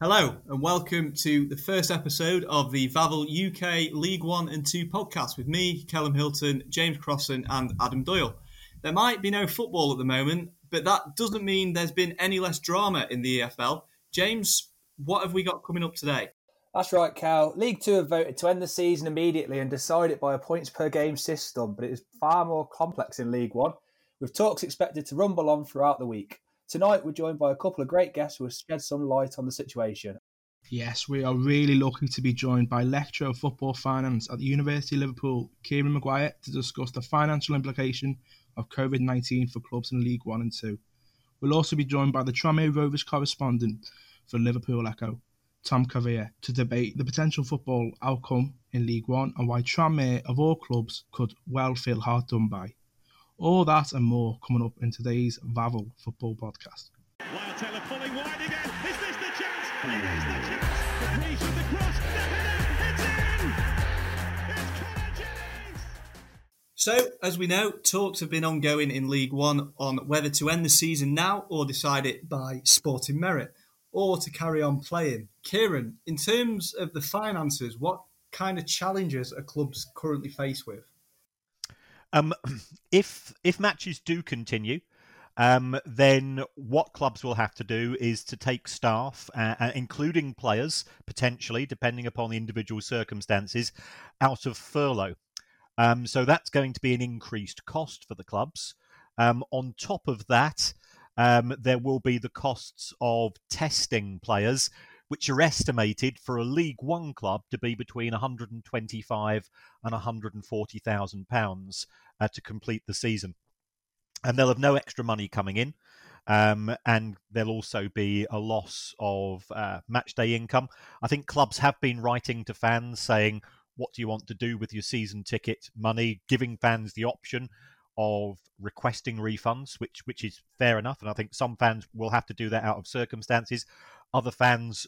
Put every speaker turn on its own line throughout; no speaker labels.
Hello, and welcome to the first episode of the Vavel UK League One and Two podcast with me, Callum Hilton, James Crossan, and Adam Doyle. There might be no football at the moment, but that doesn't mean there's been any less drama in the EFL. James, what have we got coming up today?
That's right, Cal. League Two have voted to end the season immediately and decide it by a points per game system, but it is far more complex in League One, with talks expected to rumble on throughout the week. Tonight, we're joined by a couple of great guests who will shed some light on the situation.
Yes, we are really lucky to be joined by Lecturer of Football Finance at the University of Liverpool, Kieran Maguire, to discuss the financial implication of COVID 19 for clubs in League One and Two. We'll also be joined by the Tranmere Rovers correspondent for Liverpool Echo, Tom Cavia, to debate the potential football outcome in League One and why Tranmere, of all clubs, could well feel hard done by. All that and more coming up in today's Vavel Football Podcast.
Lyle Taylor pulling wide again. Is this the chance? It is the chance. The breeze of the cross. The header. It's in. It's Connor Jennings.
So, as we know, talks have been ongoing in League One on whether to end the season now or decide it by sporting merit or to carry on playing. Kieran, in terms of the finances, what kind of challenges are clubs currently faced with?
Um, if if matches do continue, um, then what clubs will have to do is to take staff, uh, uh, including players, potentially, depending upon the individual circumstances, out of furlough. Um, so that's going to be an increased cost for the clubs. Um, on top of that, um, there will be the costs of testing players, which are estimated for a League One club to be between 125 and 140,000 pounds uh, to complete the season, and they'll have no extra money coming in. Um, and there'll also be a loss of uh, match day income. I think clubs have been writing to fans saying, What do you want to do with your season ticket money? Giving fans the option of requesting refunds, which which is fair enough, and I think some fans will have to do that out of circumstances. Other fans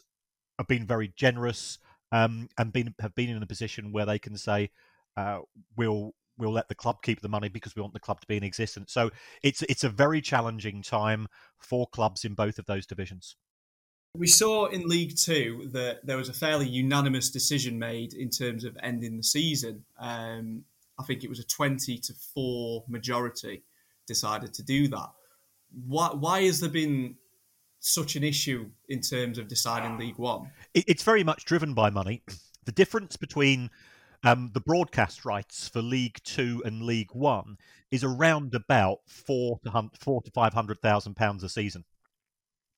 have been very generous um, and been have been in a position where they can say, uh, "We'll we'll let the club keep the money because we want the club to be in existence." So it's it's a very challenging time for clubs in both of those divisions.
We saw in League Two that there was a fairly unanimous decision made in terms of ending the season. Um, I think it was a 20 to 4 majority decided to do that. Why, why has there been such an issue in terms of deciding League One?
It's very much driven by money. The difference between um, the broadcast rights for League Two and League One is around about four to four to five hundred thousand pounds a season.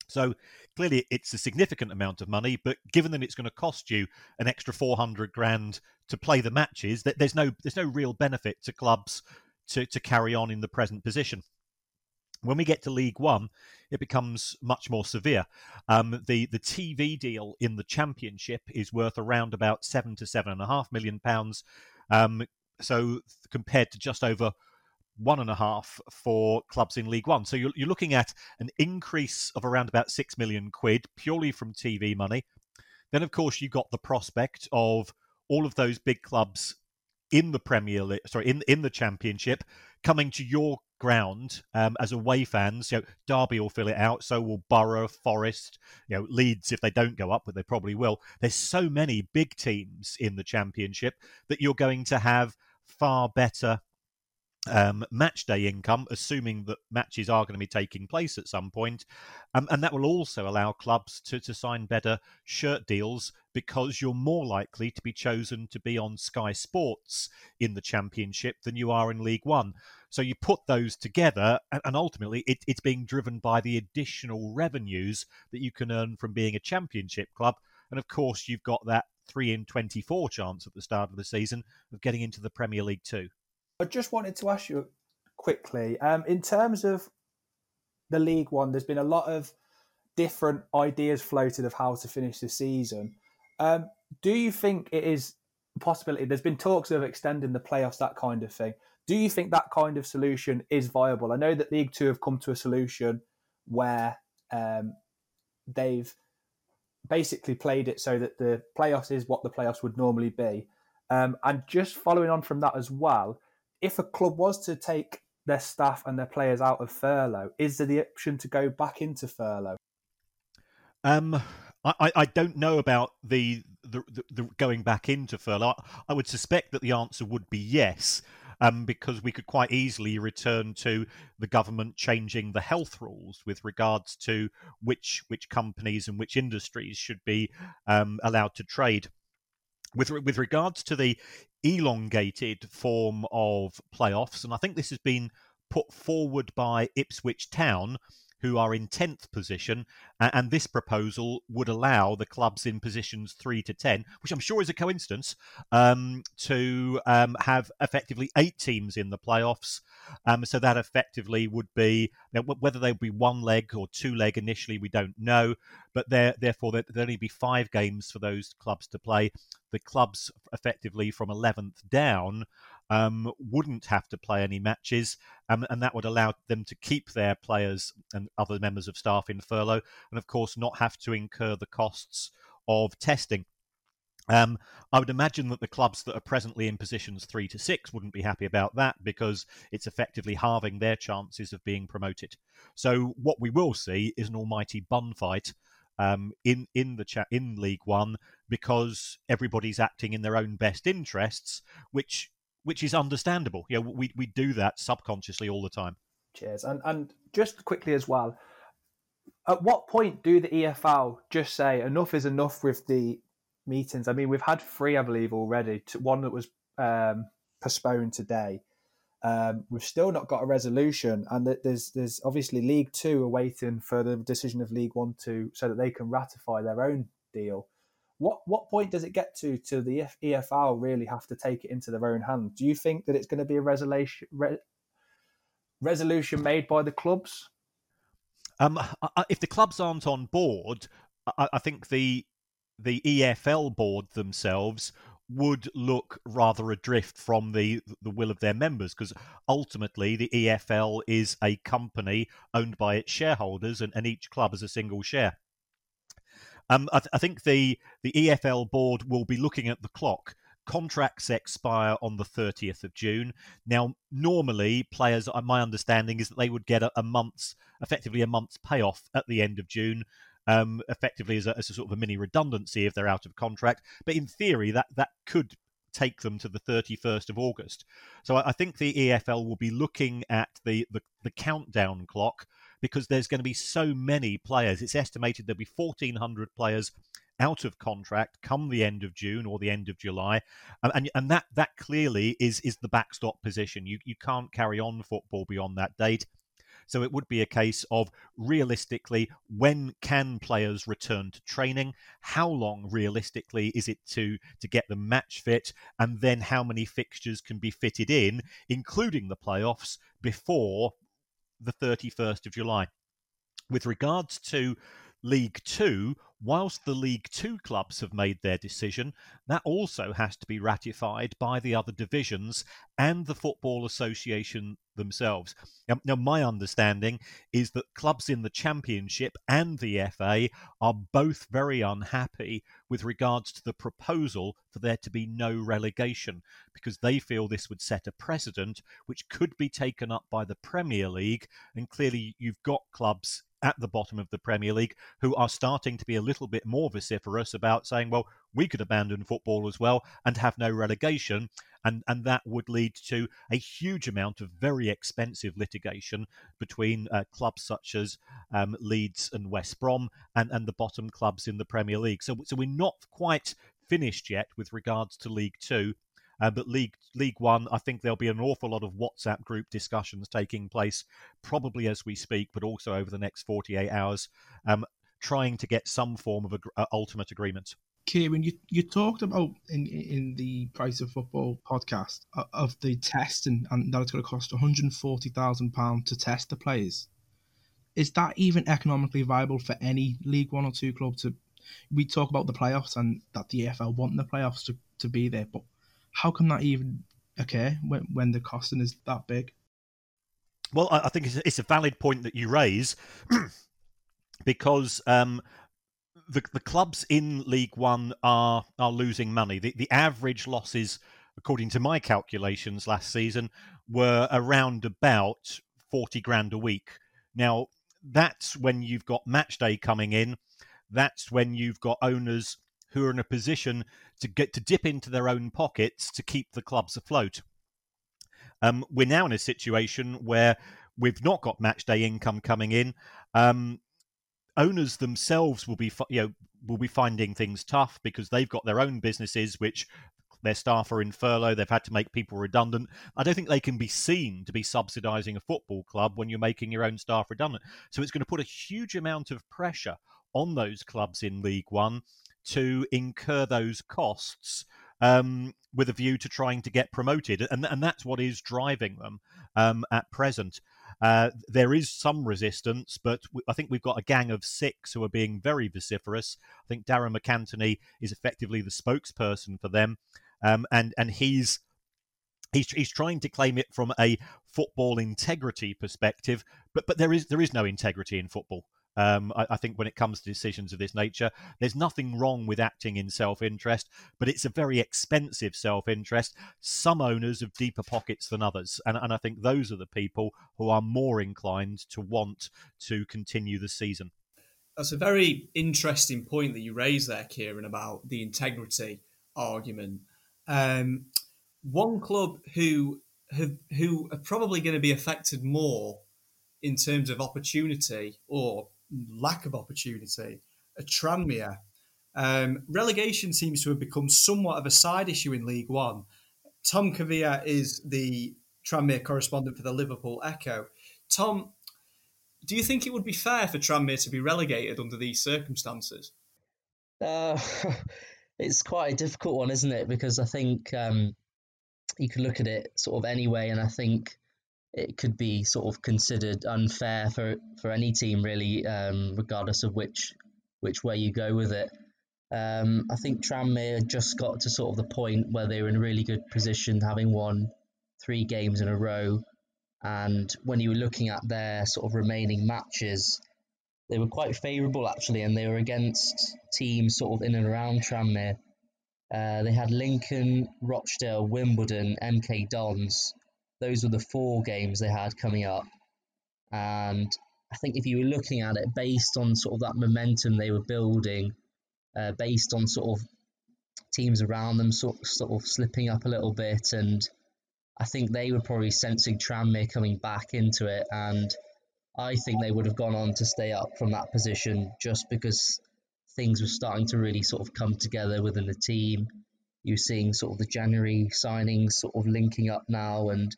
So clearly, it's a significant amount of money. But given that it's going to cost you an extra four hundred grand to play the matches, there's no there's no real benefit to clubs to to carry on in the present position. When we get to League One, it becomes much more severe. Um, the the TV deal in the Championship is worth around about seven to seven and a half million pounds. Um, so compared to just over one and a half for clubs in League One. So you're, you're looking at an increase of around about six million quid purely from TV money. Then, of course, you've got the prospect of all of those big clubs in the Premier League, sorry, in in the Championship, coming to your ground um, as away fans. You know, Derby will fill it out, so will Boro, Forest, you know, Leeds if they don't go up, but they probably will. There's so many big teams in the Championship that you're going to have far better um, match day income, assuming that matches are going to be taking place at some point. Um, and that will also allow clubs to, to sign better shirt deals because you're more likely to be chosen to be on Sky Sports in the Championship than you are in League One. So you put those together, and, and ultimately it, it's being driven by the additional revenues that you can earn from being a Championship club. And of course, you've got that 3 in 24 chance at the start of the season of getting into the Premier League too.
I just wanted to ask you quickly, um, in terms of the League One, there's been a lot of different ideas floated of how to finish the season. Um, do you think it is a possibility? There's been talks of extending the playoffs, that kind of thing. Do you think that kind of solution is viable? I know that League Two have come to a solution where um, they've basically played it so that the playoffs is what the playoffs would normally be. Um, and just following on from that as well, if a club was to take their staff and their players out of furlough, is there the option to go back into furlough?
Um, I, I don't know about the the, the, the going back into furlough. I would suspect that the answer would be yes. Um, because we could quite easily return to the government changing the health rules with regards to which which companies and which industries should be um, allowed to trade. With with regards to the elongated form of playoffs, and I think this has been put forward by Ipswich Town who are in 10th position. and this proposal would allow the clubs in positions 3 to 10, which I'm sure is a coincidence, um, to um, have effectively eight teams in the playoffs. Um, so that effectively would be whether they would be one leg or two leg initially, we don't know. But there, therefore, there'd only be five games for those clubs to play. The clubs effectively from 11th down um, wouldn't have to play any matches, um, and that would allow them to keep their players and other members of staff in furlough, and of course not have to incur the costs of testing. Um, I would imagine that the clubs that are presently in positions three to six wouldn't be happy about that because it's effectively halving their chances of being promoted. So what we will see is an almighty bun fight um, in in the chat in League One because everybody's acting in their own best interests, which which is understandable. Yeah, we we do that subconsciously all the time.
Cheers. And and just quickly as well, at what point do the EFL just say enough is enough with the meetings? I mean, we've had three, I believe, already. One that was um, postponed today. Um, we've still not got a resolution, and there's there's obviously League Two awaiting for the decision of League One to so that they can ratify their own deal. What what point does it get to to the EFL really have to take it into their own hands? Do you think that it's going to be a resolution re, resolution made by the clubs?
Um, if the clubs aren't on board, I, I think the the EFL board themselves would look rather adrift from the the will of their members because ultimately the EFL is a company owned by its shareholders and, and each club has a single share. Um, I, th- I think the the EFL board will be looking at the clock contracts expire on the 30th of June. Now, normally, players, uh, my understanding is that they would get a, a month's, effectively a month's payoff at the end of June, um, effectively as a, as a, sort of a mini redundancy if they're out of contract. But in theory, that, that could take them to the 31st of August. So I, I think the EFL will be looking at the, the, the countdown clock because there's going to be so many players. It's estimated there'll be 1,400 players out of contract come the end of June or the end of July, and and, and that that clearly is is the backstop position. You you can't carry on football beyond that date. So it would be a case of realistically, when can players return to training? How long realistically is it to to get them match fit? And then how many fixtures can be fitted in, including the playoffs, before the 31st of July. With regards to League Two, whilst the League Two clubs have made their decision, that also has to be ratified by the other divisions and the Football Association themselves. Now, now, my understanding is that clubs in the Championship and the FA are both very unhappy with regards to the proposal for there to be no relegation because they feel this would set a precedent which could be taken up by the Premier League. And clearly, you've got clubs at the bottom of the Premier League who are starting to be a little bit more vociferous about saying, well, we could abandon football as well and have no relegation. And, and that would lead to a huge amount of very expensive litigation between uh, clubs such as um, Leeds and West Brom and, and the bottom clubs in the Premier League. So, so we're not quite finished yet with regards to League Two. Uh, but League League One, I think there'll be an awful lot of WhatsApp group discussions taking place, probably as we speak, but also over the next 48 hours, um, trying to get some form of a, uh, ultimate agreement.
Kieran, you, you talked about in in the Price of Football podcast uh, of the test and, and that it's going to cost 140,000 pounds to test the players. Is that even economically viable for any League One or Two club to? We talk about the playoffs and that the EFL want the playoffs to, to be there, but how can that even occur when, when the costing is that big?
Well, I think it's a valid point that you raise because um, the the clubs in League One are are losing money. The the average losses, according to my calculations last season, were around about forty grand a week. Now that's when you've got match day coming in that's when you've got owners who are in a position to get to dip into their own pockets to keep the clubs afloat. Um, we're now in a situation where we've not got match day income coming in. Um, owners themselves will be, you know, will be finding things tough because they've got their own businesses which their staff are in furlough. They've had to make people redundant. I don't think they can be seen to be subsidising a football club when you're making your own staff redundant. So it's going to put a huge amount of pressure on those clubs in League One to incur those costs um, with a view to trying to get promoted, and and that's what is driving them um, at present. Uh, there is some resistance, but I think we've got a gang of six who are being very vociferous. I think Darren MacAnthony is effectively the spokesperson for them, um, and and he's he's he's trying to claim it from a football integrity perspective, but but there is there is no integrity in football. Um, I, I, think when it comes to decisions of this nature, there's nothing wrong with acting in self interest, but it's a very expensive self interest. Some owners have deeper pockets than others. And, and I think those are the people who are more inclined to want to continue the season.
That's a very interesting point that you raised there, Kieran, about the integrity argument. Um, one club who have, who are probably going to be affected more in terms of opportunity or lack of opportunity at Tranmere. Um, relegation seems to have become somewhat of a side issue in League One. Tom Kavia is the Tranmere correspondent for the Liverpool Echo. Tom, do you think it would be fair for Tranmere to be relegated under these circumstances?
Uh, it's quite a difficult one, isn't it? Because I think um, you can look at it sort of anyway, and I think it could be sort of considered unfair for, for any team really, um, regardless of which which way you go with it. Um, I think Tranmere just got to sort of the point where they were in a really good position, having won three games in a row. And when you were looking at their sort of remaining matches, they were quite favourable actually, and they were against teams sort of in and around Tranmere. Uh, they had Lincoln, Rochdale, Wimbledon, MK Dons, those were the four games they had coming up. And I think if you were looking at it based on sort of that momentum they were building, uh, based on sort of teams around them sort, sort of slipping up a little bit, and I think they were probably sensing Tranmere coming back into it, and I think they would have gone on to stay up from that position just because things were starting to really sort of come together within the team. You're seeing sort of the January signings sort of linking up now, and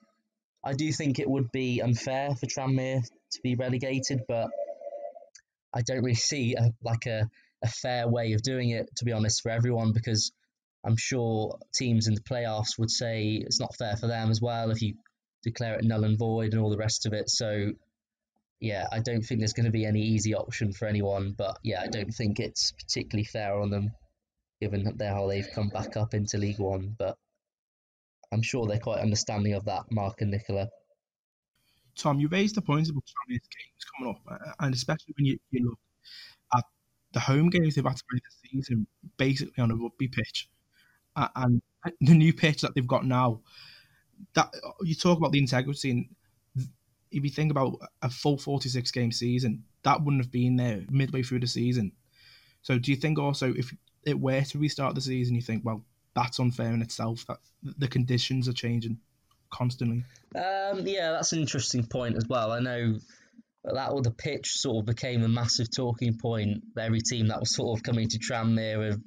I do think it would be unfair for Tranmere to be relegated, but I don't really see a, like a, a fair way of doing it, to be honest, for everyone, because I'm sure teams in the playoffs would say it's not fair for them as well if you declare it null and void and all the rest of it. So, yeah, I don't think there's going to be any easy option for anyone, but yeah, I don't think it's particularly fair on them, given how they've come back up into League One. But I'm sure they're quite understanding of that, Mark and Nicola.
Tom, you raised the point about Tranmere's games coming up, and especially when you, you look at the home games they've had to play this season, basically on a rugby pitch, and the new pitch that they've got now. That you talk about the integrity, and if you think about a full 46 game season, that wouldn't have been there midway through the season. So, do you think also if it were to restart the season, you think, well, that's unfair in itself. That the conditions are changing constantly.
Um, yeah, that's an interesting point as well. I know that or the pitch sort of became a massive talking point. Every team that was sort of coming to Tranmere had,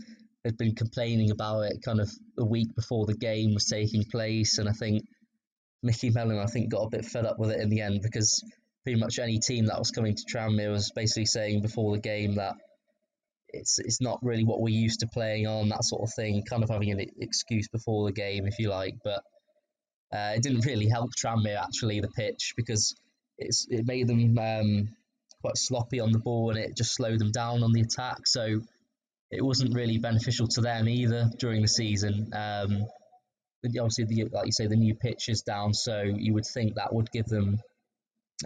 had been complaining about it kind of a week before the game was taking place, and I think Micky Mellon I think got a bit fed up with it in the end because pretty much any team that was coming to Tranmere was basically saying before the game that it's it's not really what we're used to playing on that sort of thing. Kind of having an excuse before the game, if you like, but uh, it didn't really help Tranmere actually the pitch because it's it made them um, quite sloppy on the ball and it just slowed them down on the attack. So it wasn't really beneficial to them either during the season. Um, obviously, the, like you say, the new pitch is down, so you would think that would give them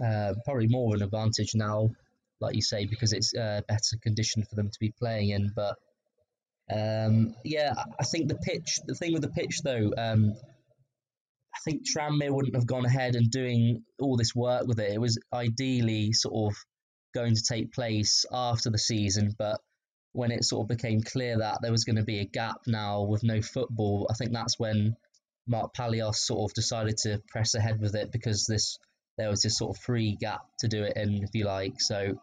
uh, probably more of an advantage now like you say, because it's a better condition for them to be playing in. But um, yeah, I think the pitch, the thing with the pitch though, um, I think Tranmere wouldn't have gone ahead and doing all this work with it. It was ideally sort of going to take place after the season, but when it sort of became clear that there was going to be a gap now with no football, I think that's when Mark Palios sort of decided to press ahead with it because this there was this sort of free gap to do it in, if you like. So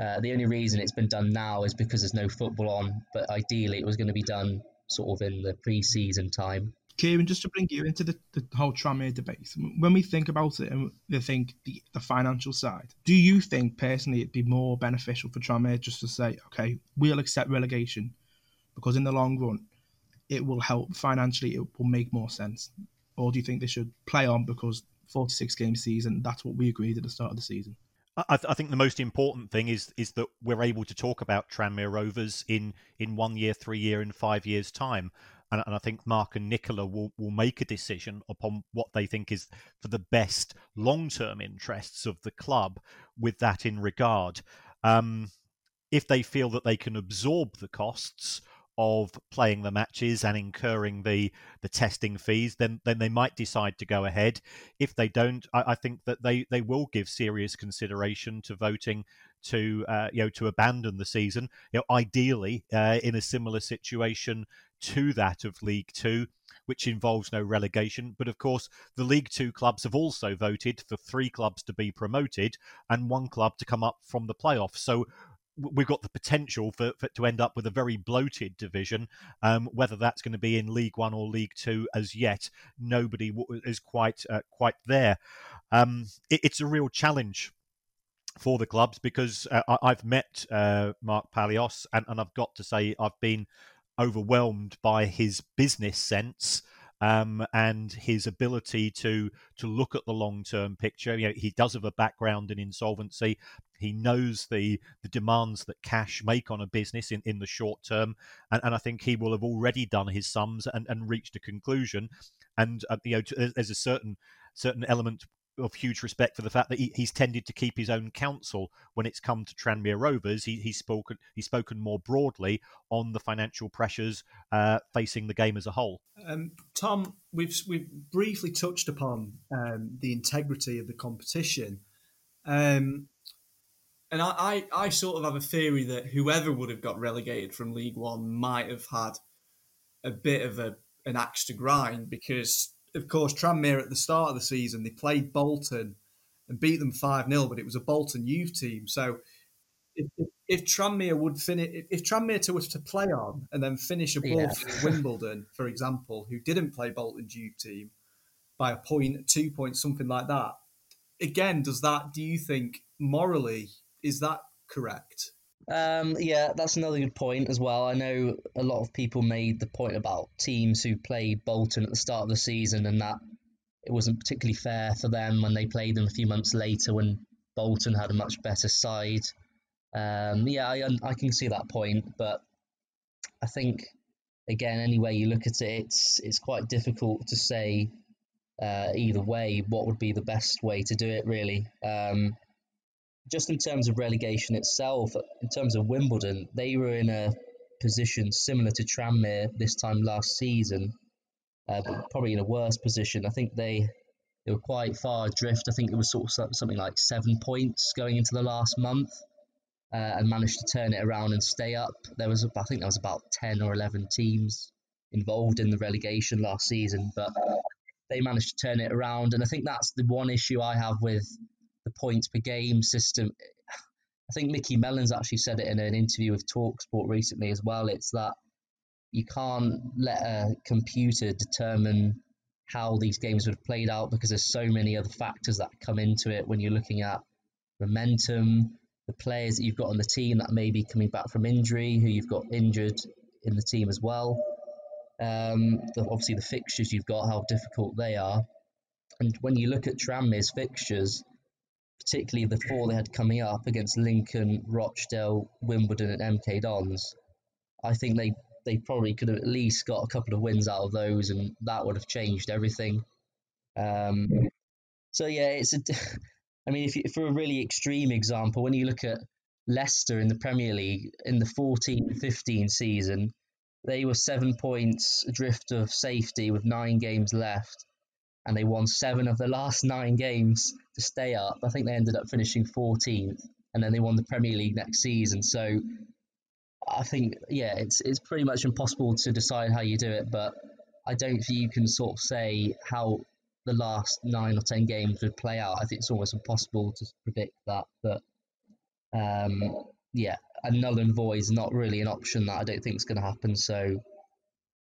uh, the only reason it's been done now is because there's no football on, but ideally it was going to be done sort of in the pre-season time.
Kieran, just to bring you into the, the whole Tranmere debate, when we think about it and we think the, the financial side, do you think personally it'd be more beneficial for Tranmere just to say, okay, we'll accept relegation because in the long run, it will help financially, it will make more sense? Or do you think they should play on because 46 game season, that's what we agreed at the start of the season?
I, th- I, think the most important thing is is that we're able to talk about Tranmere Rovers in in one year, three year, and five years time and, and I think Mark and Nicola will, will make a decision upon what they think is for the best long term interests of the club with that in regard. Um, if they feel that they can absorb the costs of playing the matches and incurring the the testing fees, then then they might decide to go ahead. If they don't, I, I think that they they will give serious consideration to voting to uh, you know to abandon the season. You know, ideally uh, in a similar situation to that of League Two, which involves no relegation. But of course, the League Two clubs have also voted for three clubs to be promoted and one club to come up from the playoffs. So we've got the potential for, for, to end up with a very bloated division. Um, whether that's going to be in League One or League Two, as yet, nobody is quite uh, quite there. Um, it, it's a real challenge for the clubs because uh, I, have met uh, Mark Palios and, and I've got to say I've been overwhelmed by his business sense um, and his ability to to look at the long term picture. You know, he does have a background in insolvency. He knows the the demands that cash make on a business in, in the short term, and, and I think he will have already done his sums and, and reached a conclusion. And uh, you know, there's a certain certain element of huge respect for the fact that he, he's tended to keep his own counsel when it's come to Tranmere Rovers. He, he's spoken he's spoken more broadly on the financial pressures uh, facing the game as a whole.
Um, Tom, we've we've briefly touched upon um, the integrity of the competition, um, and I, I I sort of have a theory that whoever would have got relegated from League One might have had a bit of a an axe to grind because of course, Tranmere at the start of the season, they played Bolton and beat them 5 0, but it was a Bolton youth team. So if, if, if Tranmere would finish, if, if Tranmere to was to play on and then finish above yeah. Wimbledon, for example, who didn't play Bolton's youth team by a point, two points, something like that, again, does that, do you think morally, is that correct?
Um, yeah, that's another good point as well. I know a lot of people made the point about teams who played Bolton at the start of the season and that it wasn't particularly fair for them when they played them a few months later when Bolton had a much better side. Um, yeah, I, I can see that point, but I think again, any way you look at it, it's it's quite difficult to say uh, either way what would be the best way to do it. Really, um, just in terms of relegation itself, in terms of Wimbledon, they were in a position similar to Tranmere this time last season, uh, but probably in a worse position. I think they they were quite far adrift. I think it was sort of something like seven points going into the last month, uh, and managed to turn it around and stay up. There was, I think, there was about ten or eleven teams involved in the relegation last season, but they managed to turn it around. And I think that's the one issue I have with points per game system. I think Micky Mellon's actually said it in an interview with Talksport recently as well. It's that you can't let a computer determine how these games would have played out because there's so many other factors that come into it when you're looking at momentum, the players that you've got on the team that may be coming back from injury, who you've got injured in the team as well. Um, the, obviously, the fixtures you've got, how difficult they are. And when you look at Tranmere's fixtures, particularly the four they had coming up against Lincoln, Rochdale, Wimbledon, and MK Dons, I think they they probably could have at least got a couple of wins out of those, and that would have changed everything. Um, so yeah, it's a. I mean, if you, for a really extreme example, when you look at Leicester in the Premier League in the 14-15 season, they were seven points adrift of safety with nine games left and they won seven of the last nine games to stay up. I think they ended up finishing 14th, and then they won the Premier League next season. So I think yeah, it's it's pretty much impossible to decide how you do it, but I don't think you can sort of say how the last nine or ten games would play out. I think it's almost impossible to predict that. But um, yeah, a null and void is not really an option that I don't think is going to happen. So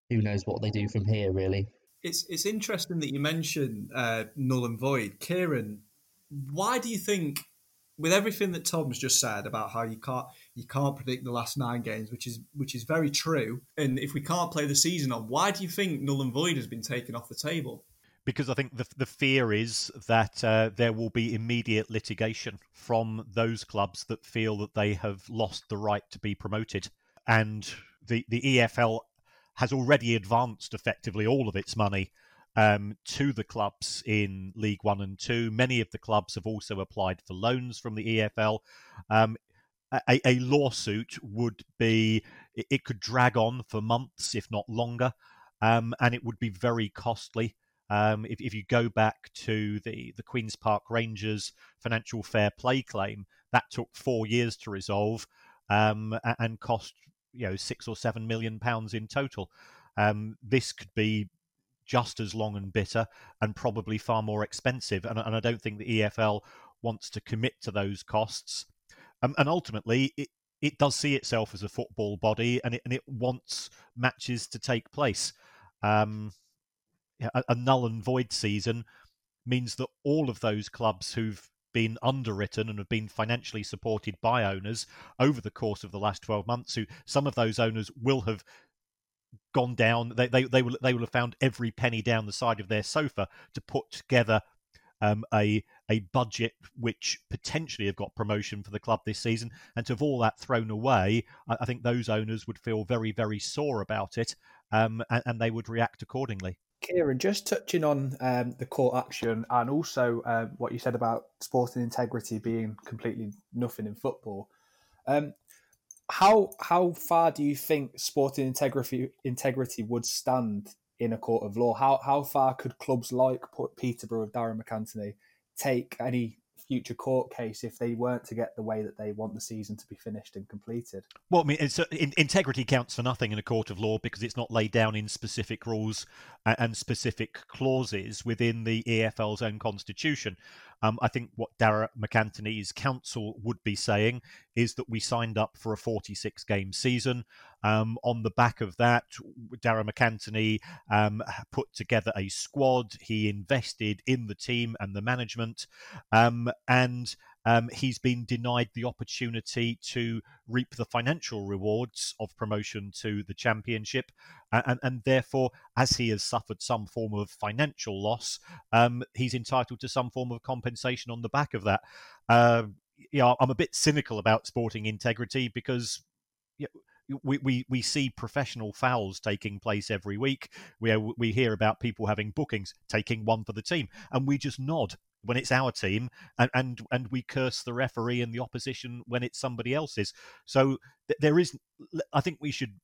who knows what they do from here, really.
It's it's interesting that you mentioned uh, null and void, Kieran. Why do you think, with everything that Tom's just said about how you can't you can't predict the last nine games, which is which is very true, and if we can't play the season on, why do you think null and void has been taken off the table?
because I think the the fear is that uh, there will be immediate litigation from those clubs that feel that they have lost the right to be promoted, and the the EFL has already advanced effectively all of its money um, to the clubs in League One and Two. Many of the clubs have also applied for loans from the EFL. Um, a, a, lawsuit would be it could drag on for months, if not longer, um, and it would be very costly. Um, if, if, you go back to the, the Queen's Park Rangers financial fair play claim, that took four years to resolve um, and cost you know six or seven million pounds in total. Um, this could be just as long and bitter and probably far more expensive. And, and I don't think the EFL wants to commit to those costs. Um, and ultimately, it, it does see itself as a football body and it, and it wants matches to take place. Um, a, a null and void season means that all of those clubs who've been underwritten and have been financially supported by owners over the course of the last 12 months. Who some of those owners will have gone down. They, they, they will they will have found every penny down the side of their sofa to put together um, a a budget which potentially have got promotion for the club this season. And to have all that thrown away I, I think those owners would feel very very sore about it um, and, and they would react accordingly
Kieran, just touching on um, the court action and also um, what you said about sporting integrity being completely nothing in football. Um, how how far do you think sporting integrity integrity would stand in a court of law? How how far could clubs like Peterborough of Darren MacAnthony take any future court case if they weren't to get the way that they want the season to be finished and completed.
Well, I mean, uh, in, integrity counts for nothing in a court of law because it's not laid down in specific rules uh, and specific clauses within the EFL's own constitution. Um, I think what Darragh MacAnthony's counsel would be saying is that we signed up for a 46 game season. Um, on the back of that, Darragh MacAnthony um, put together a squad. He invested in the team and the management. Um, and um, he's been denied the opportunity to reap the financial rewards of promotion to the championship, and, and, therefore, as he has suffered some form of financial loss, um, he's entitled to some form of compensation on the back of that. Uh, yeah, I'm a bit cynical about sporting integrity because. You know, we, we, we see professional fouls taking place every week. We we hear about people having bookings, taking one for the team, and we just nod when it's our team and, and and we curse the referee and the opposition when it's somebody else's so th- there is i think we should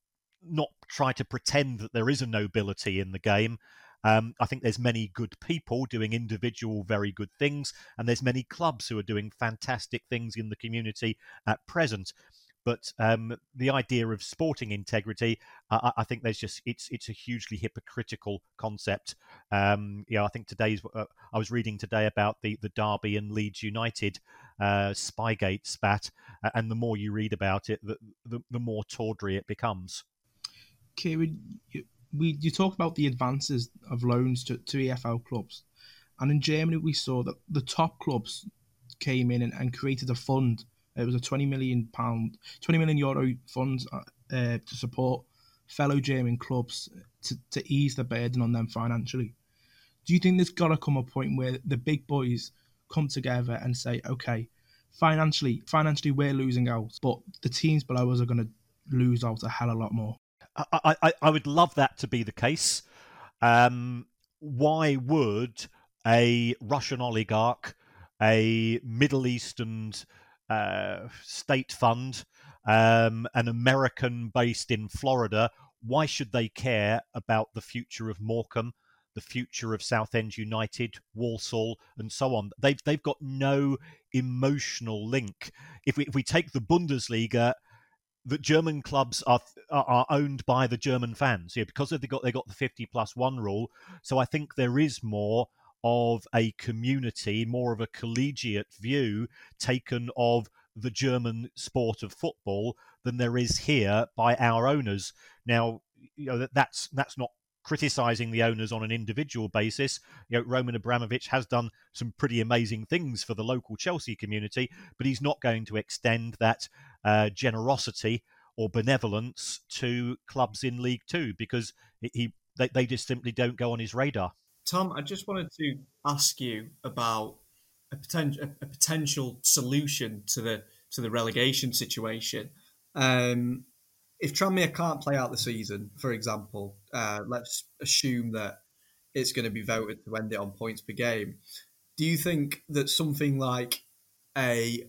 not try to pretend that there is a nobility in the game um, I think there's many good people doing individual very good things, and there's many clubs who are doing fantastic things in the community at present. But um, the idea of sporting integrity, I, I, think there's just it's it's a hugely hypocritical concept. Um, you know, I think today's uh, I was reading today about the the Derby and Leeds United uh, Spygate spat, and the more you read about it, the the, the more tawdry it becomes.
Kieran, you, we you talked about the advances of loans to, to EFL clubs, and in Germany we saw that the top clubs came in and, and created a fund it was a 20 million pound, 20 million euro fund uh, uh, to support fellow German clubs to, to ease the burden on them financially. Do you think there's got to come a point where the big boys come together and say, okay, financially, financially we're losing out, but the teams below us are going to lose out a hell of a lot more.
I, I, I would love that to be the case. Um, why would a Russian oligarch, a Middle Eastern uh, state fund, um, an American based in Florida, why should they care about the future of Morecambe, the future of Southend United, Walsall, and so on? They've they've got no emotional link. If we if we take the Bundesliga, that German clubs are are owned by the German fans. Yeah, because they got they got the fifty plus one rule. So I think there is more of a community, more of a collegiate view taken of the German sport of football than there is here by our owners. Now, you know that, that's that's not criticizing the owners on an individual basis. You know, Roman Abramovich has done some pretty amazing things for the local Chelsea community, but he's not going to extend that uh, generosity or benevolence to clubs in League Two because he they, they just simply don't go on his radar.
Tom, I just wanted to ask you about a potential a potential solution to the to the relegation situation. Um, if Tranmere can't play out the season, for example, uh, let's assume that it's going to be voted to end it on points per game. Do you think that something like a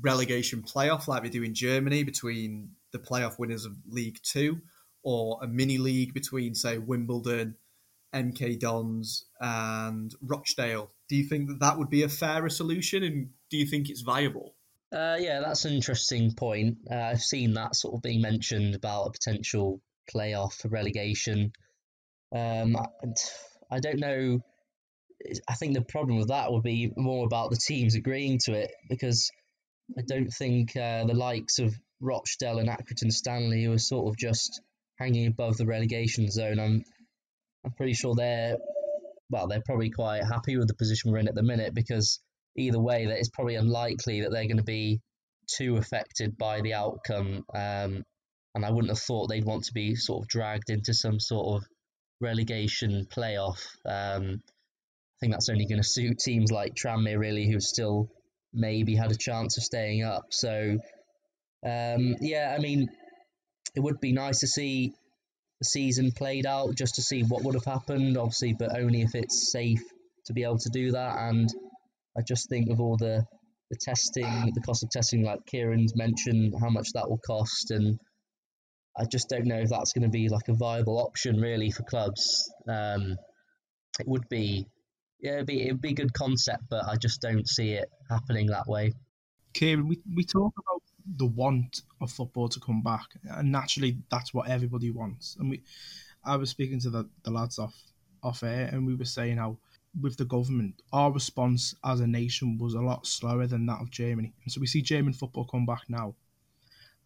relegation playoff, like we do in Germany, between the playoff winners of League Two, or a mini league between, say, Wimbledon, MK Dons, and Rochdale, do you think that that would be a fairer solution, and do you think it's viable?
Uh, yeah, that's an interesting point. Uh, I've seen that sort of being mentioned about a potential playoff for relegation. Um, I don't know. I think the problem with that would be more about the teams agreeing to it because I don't think uh, the likes of Rochdale and Accrington Stanley, who are sort of just hanging above the relegation zone, I'm I'm pretty sure they're well, they're probably quite happy with the position we're in at the minute because either way, that it's probably unlikely that they're going to be too affected by the outcome. Um, and I wouldn't have thought they'd want to be sort of dragged into some sort of relegation playoff. Um, I think that's only going to suit teams like Tranmere, really, who still maybe had a chance of staying up. So, um, yeah, I mean, it would be nice to see season played out just to see what would have happened, obviously, but only if it's safe to be able to do that. And I just think of all the the testing, the cost of testing, like Kieran's mentioned, how much that will cost, and I just don't know if that's going to be like a viable option really for clubs. Um, it would be, yeah, it'd be it'd be a good concept, but I just don't see it happening that way.
Kieran, we we talk about the want of football to come back, and naturally that's what everybody wants. And we, I was speaking to the, the lads off off air, and we were saying how with the government, our response as a nation was a lot slower than that of Germany. And so we see German football come back now,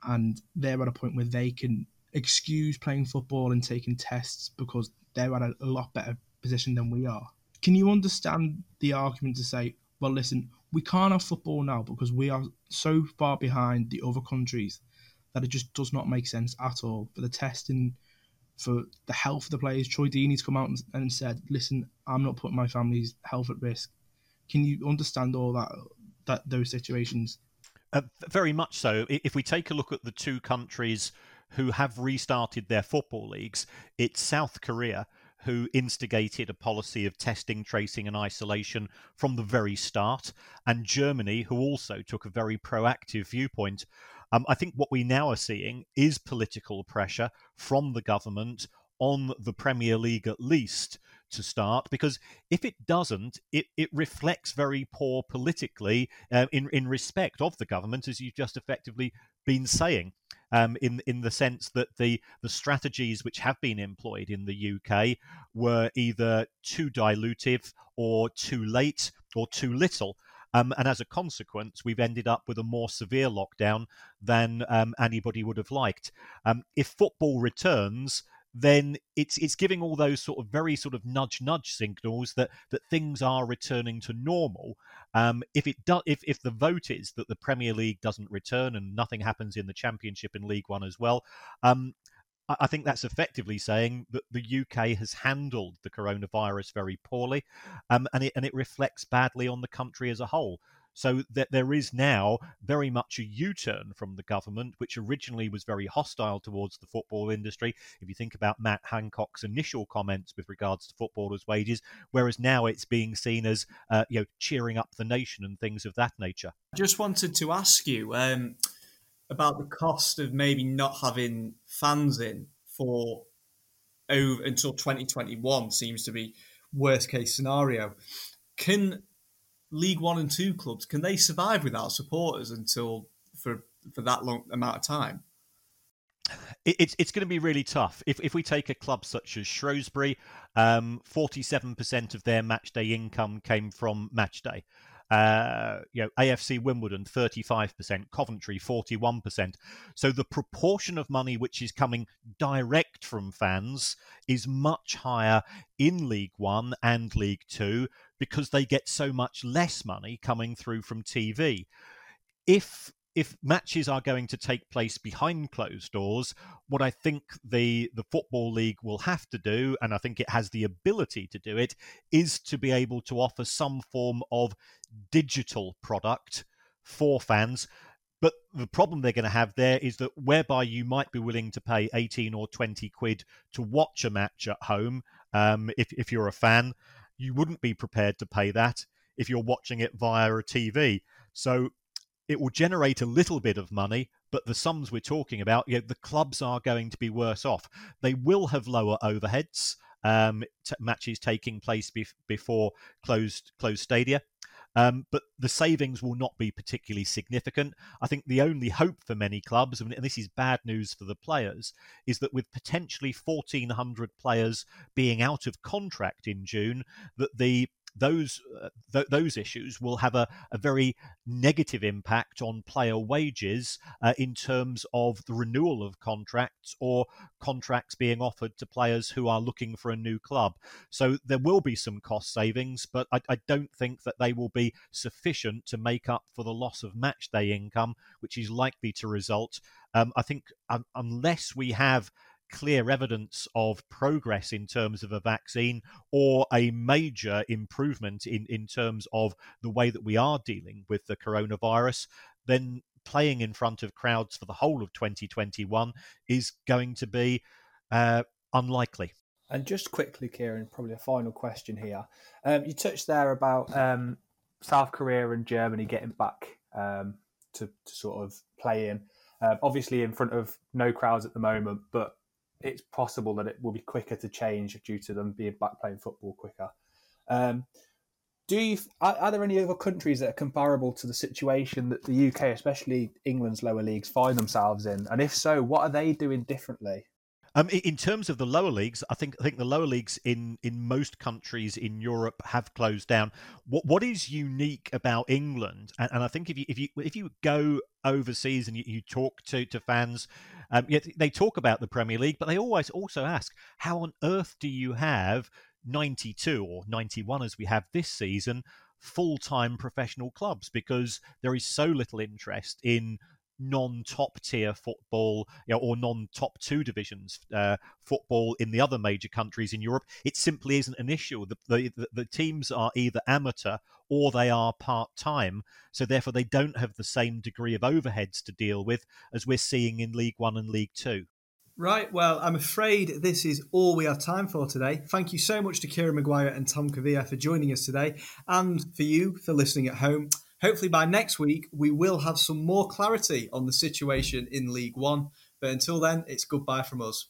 and they're at a point where they can excuse playing football and taking tests because they're at a, a lot better position than we are. Can you understand the argument to say, well, listen, we can't have football now because we are so far behind the other countries that it just does not make sense at all for the testing for the health of the players. Troy Deeney's come out and, and said, "Listen, I'm not putting my family's health at risk." Can you understand all that that those situations?
Uh, very much so. If we take a look at the two countries who have restarted their football leagues, it's South Korea who instigated a policy of testing, tracing, and isolation from the very start, and Germany, who also took a very proactive viewpoint. Um, I think what we now are seeing is political pressure from the government on the Premier League at least to start because if it doesn't, it, it reflects very poor politically uh, in in respect of the government, as you've just effectively been saying. Um, in in the sense that the the strategies which have been employed in the UK were either too dilutive or too late or too little. Um, and as a consequence, we've ended up with a more severe lockdown than um, anybody would have liked. Um, if football returns, then it's it's giving all those sort of very sort of nudge nudge signals that that things are returning to normal. Um, if it does, if if the vote is that the Premier League doesn't return and nothing happens in the Championship and League One as well, um, I, I think that's effectively saying that the UK has handled the coronavirus very poorly, um, and it and it reflects badly on the country as a whole. So that there is now very much a U-turn from the government, which originally was very hostile towards the football industry. If you think about Matt Hancock's initial comments with regards to footballers' wages, whereas now it's being seen as uh, you know cheering up the nation and things of that nature.
Just wanted to ask you um, about the cost of maybe not having fans in for over until 2021 seems to be worst case scenario. Can League One and Two clubs can they survive without supporters until for for that long amount of time?
it's it's going to be really tough. If if we take a club such as Shrewsbury, um, forty-seven percent of their match day income came from match day. Uh, you know, AFC Wimbledon 35%, Coventry 41%. So the proportion of money which is coming direct from fans is much higher in League One and League Two because they get so much less money coming through from TV. If if matches are going to take place behind closed doors, what I think the the football league will have to do, and I think it has the ability to do it, is to be able to offer some form of digital product for fans. But the problem they're going to have there is that whereby you might be willing to pay 18 or 20 quid to watch a match at home, um, if, if you're a fan, you wouldn't be prepared to pay that if you're watching it via a TV. So it will generate a little bit of money, but the sums we're talking about, you know, the clubs are going to be worse off. They will have lower overheads. Um, t- matches taking place be- before closed closed stadia. Um, but the savings will not be particularly significant. I think the only hope for many clubs, and this is bad news for the players, is that with potentially 1,400 players being out of contract in June, that the those uh, th- those issues will have a, a, very negative impact on player wages uh, in terms of the renewal of contracts or contracts being offered to players who are looking for a new club. So there will be some cost savings, but I, I don't think that they will be sufficient to make up for the loss of match day income, which is likely to result. Um, I think um, unless we have clear evidence of progress in terms of a vaccine or a major improvement in, in terms of the way that we are dealing with the coronavirus, then playing in front of crowds for the whole of 2021 is going to be uh, unlikely.
And just quickly, Kieran, probably a final question here. Um, you touched there about um, South Korea and Germany getting back um, to, to, sort of play in. Uh, obviously, in front of no crowds at the moment, but it's possible that it will be quicker to change due to them being back playing football quicker. Um, do you are, are, there any other countries that are comparable to the situation that the UK, especially England's lower leagues, find themselves in? And if so, what are they doing differently?
Um, in terms of the lower leagues, I think I think the lower leagues in, in most countries in Europe have closed down. What what is unique about England, and, and I think if you if you if you go overseas and you, you talk to to fans, um, they talk about the Premier League, but they always also ask, how on earth do you have 92 or 91 as we have this season full time professional clubs? Because there is so little interest in non-top tier football you know, or non-top two divisions uh, football in the other major countries in Europe. It simply isn't an issue. The, the, the teams are either amateur or they are part-time, so therefore they don't have the same degree of overheads to deal with as we're seeing in League One and League Two.
Right, well, I'm afraid this is all we have time for today. Thank you so much to Kieran Maguire and Tom Kavia for joining us today, and for you for listening at home hopefully by next week, we will have some more clarity on the situation in League One. But until then, it's goodbye from us.